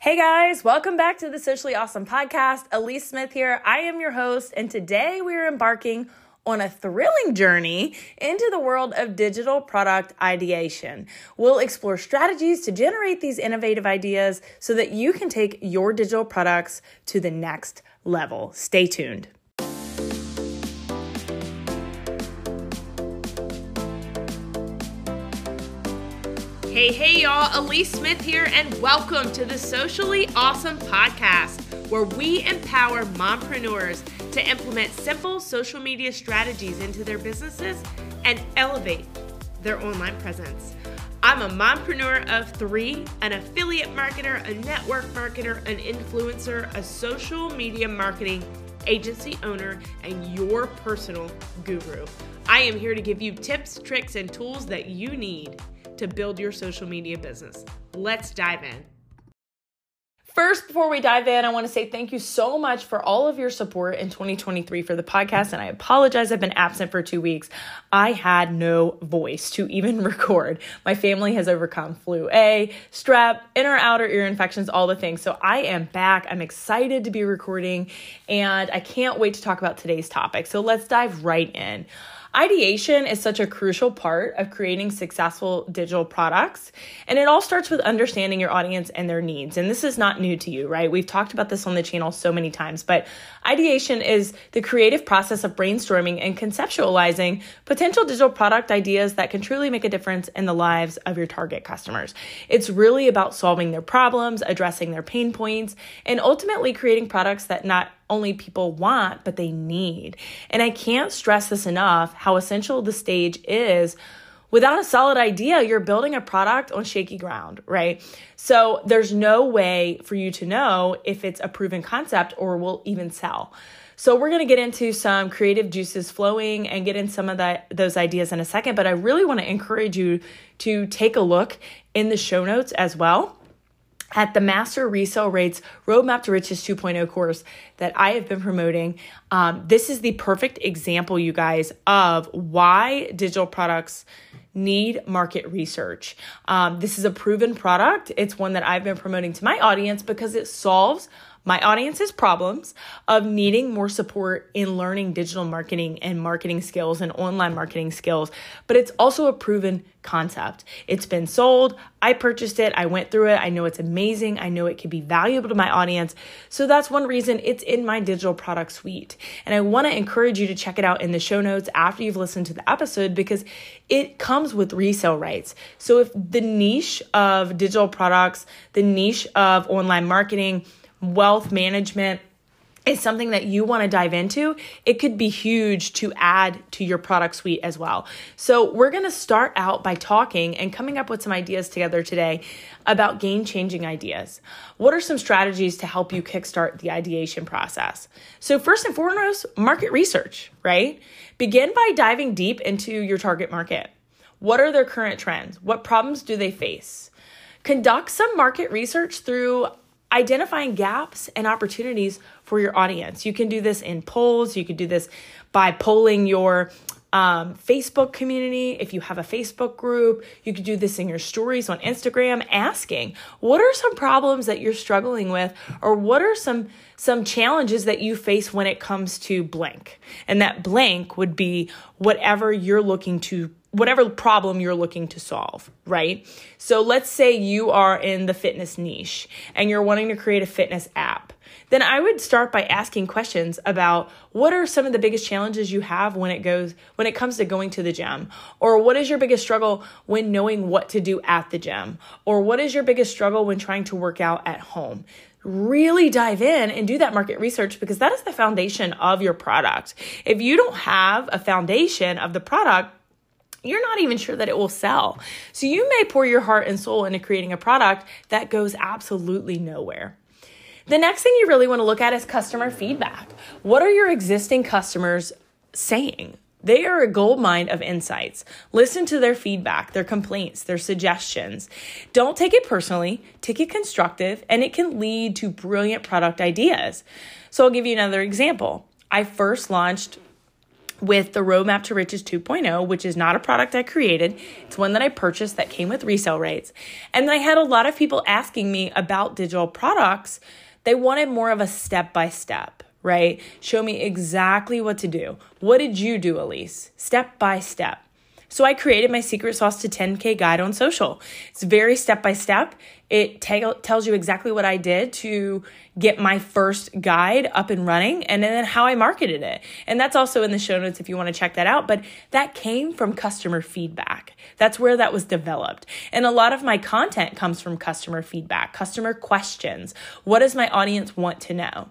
Hey guys, welcome back to the Socially Ausome Podcast. Alyece Smith here. I am your host, and today we are embarking on a thrilling journey into the world of digital product ideation. We'll explore strategies to generate these innovative ideas so that you can take your digital products to the next level. Stay tuned. Hey, hey, y'all. Alyece Smith here, and welcome to the Socially Ausome Podcast, where we empower mompreneurs to implement simple social media strategies into their businesses and elevate their online presence. I'm a mompreneur of three, an affiliate marketer, a network marketer, an influencer, a social media marketing agency owner, and your personal guru. I am here to give you tips, tricks, and tools that you need to build your social media business. Let's dive in. First, before we dive in, I want to say thank you so much for all of your support in 2023 for the podcast. And I apologize, I've been absent for two weeks. I had no voice to even record. My family has overcome flu A, strep, inner outer ear infections, all the things. So I am back. I'm excited to be recording and I can't wait to talk about today's topic. So let's dive right in. Ideation is such a crucial part of creating successful digital products. And it all starts with understanding your audience and their needs. And this is not new to you, right? We've talked about this on the channel so many times, but ideation is the creative process of brainstorming and conceptualizing potential digital product ideas that can truly make a difference in the lives of your target customers. It's really about solving their problems, addressing their pain points, and ultimately creating products that not only people want, but they need. And I can't stress this enough how essential the stage is. Without a solid idea, you're building a product on shaky ground, right? So there's no way for you to know if it's a proven concept or will even sell. So we're going to get into some creative juices flowing and get in some of that those ideas in a second, but I really want to encourage you to take a look in the show notes as well at the Master Resale Rights Roadmap to Riches 2.0 course that I have been promoting. Um, this is the perfect example, you guys, of why digital products need market research. Um, this is a proven product. It's one that I've been promoting to my audience because it solves my audience's problems of needing more support in learning digital marketing and marketing skills and online marketing skills, but it's also a proven concept. It's been sold. I purchased it. I went through it. I know it's amazing. I know it can be valuable to my audience. So that's one reason it's in my digital product suite. And I want to encourage you to check it out in the show notes after you've listened to the episode because it comes with resale rights. So if the niche of digital products, the niche of online marketing, wealth management is something that you want to dive into, it could be huge to add to your product suite as well. So, we're going to start out by talking and coming up with some ideas together today about game changing ideas. What are some strategies to help you kickstart the ideation process? So, first and foremost, market research, right? Begin by diving deep into your target market. What are their current trends? What problems do they face? Conduct some market research through identifying gaps and opportunities for your audience. You can do this in polls, you can do this by polling your um, Facebook community. If you have a Facebook group, you could do this in your stories on Instagram, asking what are some problems that you're struggling with, or what are some some challenges that you face when it comes to blank. And that blank would be whatever you're looking to whatever problem you're looking to solve, right? So let's say you are in the fitness niche and you're wanting to create a fitness app. Then I would start by asking questions about what are some of the biggest challenges you have when it goes when it comes to going to the gym or what is your biggest struggle when knowing what to do at the gym or what is your biggest struggle when trying to work out at home really dive in and do that market research because that is the foundation of your product. If you don't have a foundation of the product, you're not even sure that it will sell. So you may pour your heart and soul into creating a product that goes absolutely nowhere. The next thing you really want to look at is customer feedback. What are your existing customers saying? They are a gold mine of insights. Listen to their feedback, their complaints, their suggestions. Don't take it personally, take it constructive, and it can lead to brilliant product ideas. So I'll give you another example. I first launched with the Roadmap to Riches 2.0, which is not a product I created. It's one that I purchased that came with resale rights. And I had a lot of people asking me about digital products. They wanted more of a step by step, right? Show me exactly what to do. What did you do, Alyece? Step by step. So I created my secret sauce to 10K guide on social. It's very step by step. It t- tells you exactly what I did to get my first guide up and running and then how I marketed it. And that's also in the show notes if you want to check that out. But that came from customer feedback. That's where that was developed. And a lot of my content comes from customer feedback, customer questions. What does my audience want to know?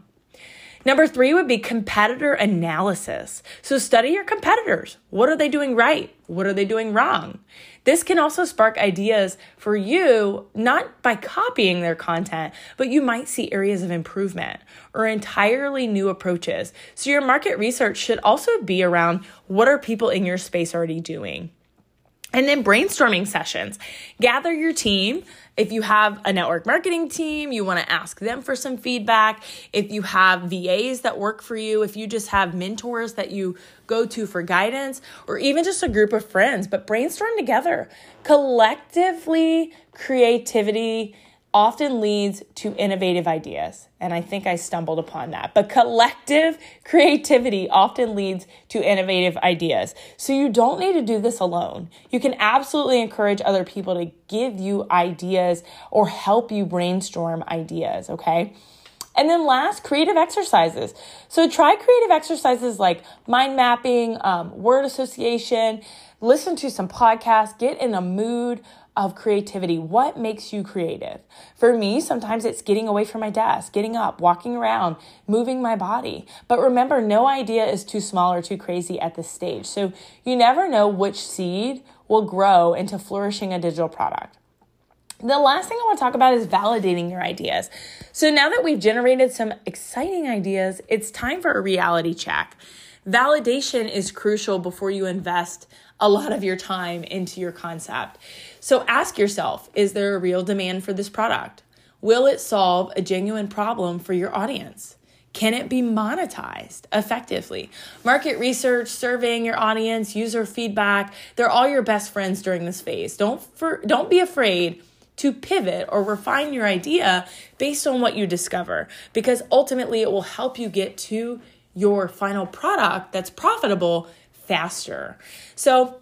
Number three would be competitor analysis. So study your competitors. What are they doing right? What are they doing wrong? This can also spark ideas for you, not by copying their content, but you might see areas of improvement or entirely new approaches. So your market research should also be around what are people in your space already doing? And then brainstorming sessions. Gather your team. If you have a network marketing team, you want to ask them for some feedback. If you have VAs that work for you, if you just have mentors that you go to for guidance, or even just a group of friends, but brainstorm together. Collectively, creativity often leads to innovative ideas. And I think I stumbled upon that. But collective creativity often leads to innovative ideas. So you don't need to do this alone. You can absolutely encourage other people to give you ideas or help you brainstorm ideas, okay? And then last, creative exercises. So try creative exercises like mind mapping, um, word association, listen to some podcasts, get in a mood of creativity. What makes you creative? For me, sometimes it's getting away from my desk, getting up, walking around, moving my body. But remember, no idea is too small or too crazy at this stage. So you never know which seed will grow into flourishing a digital product. The last thing I want to talk about is validating your ideas. So now that we've generated some exciting ideas, it's time for a reality check. Validation is crucial before you invest a lot of your time into your concept. So ask yourself is there a real demand for this product? Will it solve a genuine problem for your audience? Can it be monetized effectively? Market research, surveying your audience, user feedback, they're all your best friends during this phase. Don't for, don't be afraid to pivot or refine your idea based on what you discover because ultimately it will help you get to your final product that's profitable faster. So,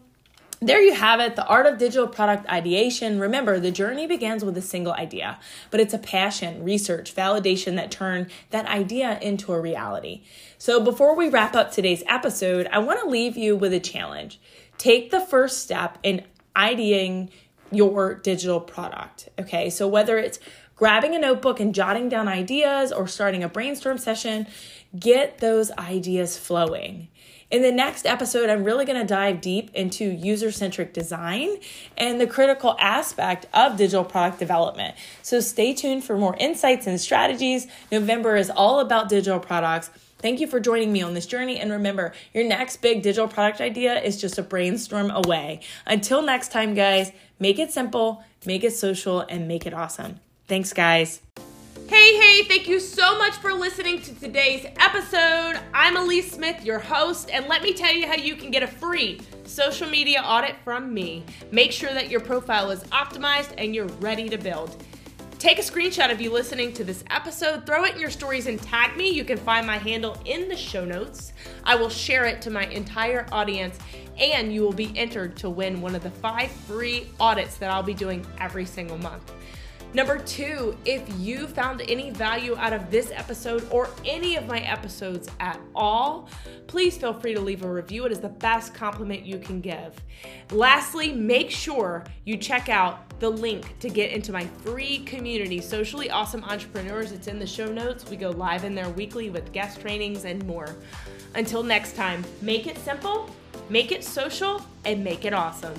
there you have it, the art of digital product ideation. Remember, the journey begins with a single idea, but it's a passion, research, validation that turn that idea into a reality. So, before we wrap up today's episode, I want to leave you with a challenge. Take the first step in ideating your digital product. Okay, so whether it's grabbing a notebook and jotting down ideas or starting a brainstorm session, get those ideas flowing. In the next episode, I'm really going to dive deep into user centric design and the critical aspect of digital product development. So stay tuned for more insights and strategies. November is all about digital products. Thank you for joining me on this journey. And remember, your next big digital product idea is just a brainstorm away. Until next time, guys, make it simple, make it social, and make it awesome. Thanks, guys. Hey, hey, thank you so much for listening to today's episode. I'm Alyece Smith, your host, and let me tell you how you can get a free social media audit from me. Make sure that your profile is optimized and you're ready to build. Take a screenshot of you listening to this episode, throw it in your stories, and tag me. You can find my handle in the show notes. I will share it to my entire audience, and you will be entered to win one of the five free audits that I'll be doing every single month. Number two, if you found any value out of this episode or any of my episodes at all, please feel free to leave a review. It is the best compliment you can give. Lastly, make sure you check out the link to get into my free community, Socially Ausome Entrepreneurs. It's in the show notes. We go live in there weekly with guest trainings and more. Until next time, make it simple, make it social, and make it awesome.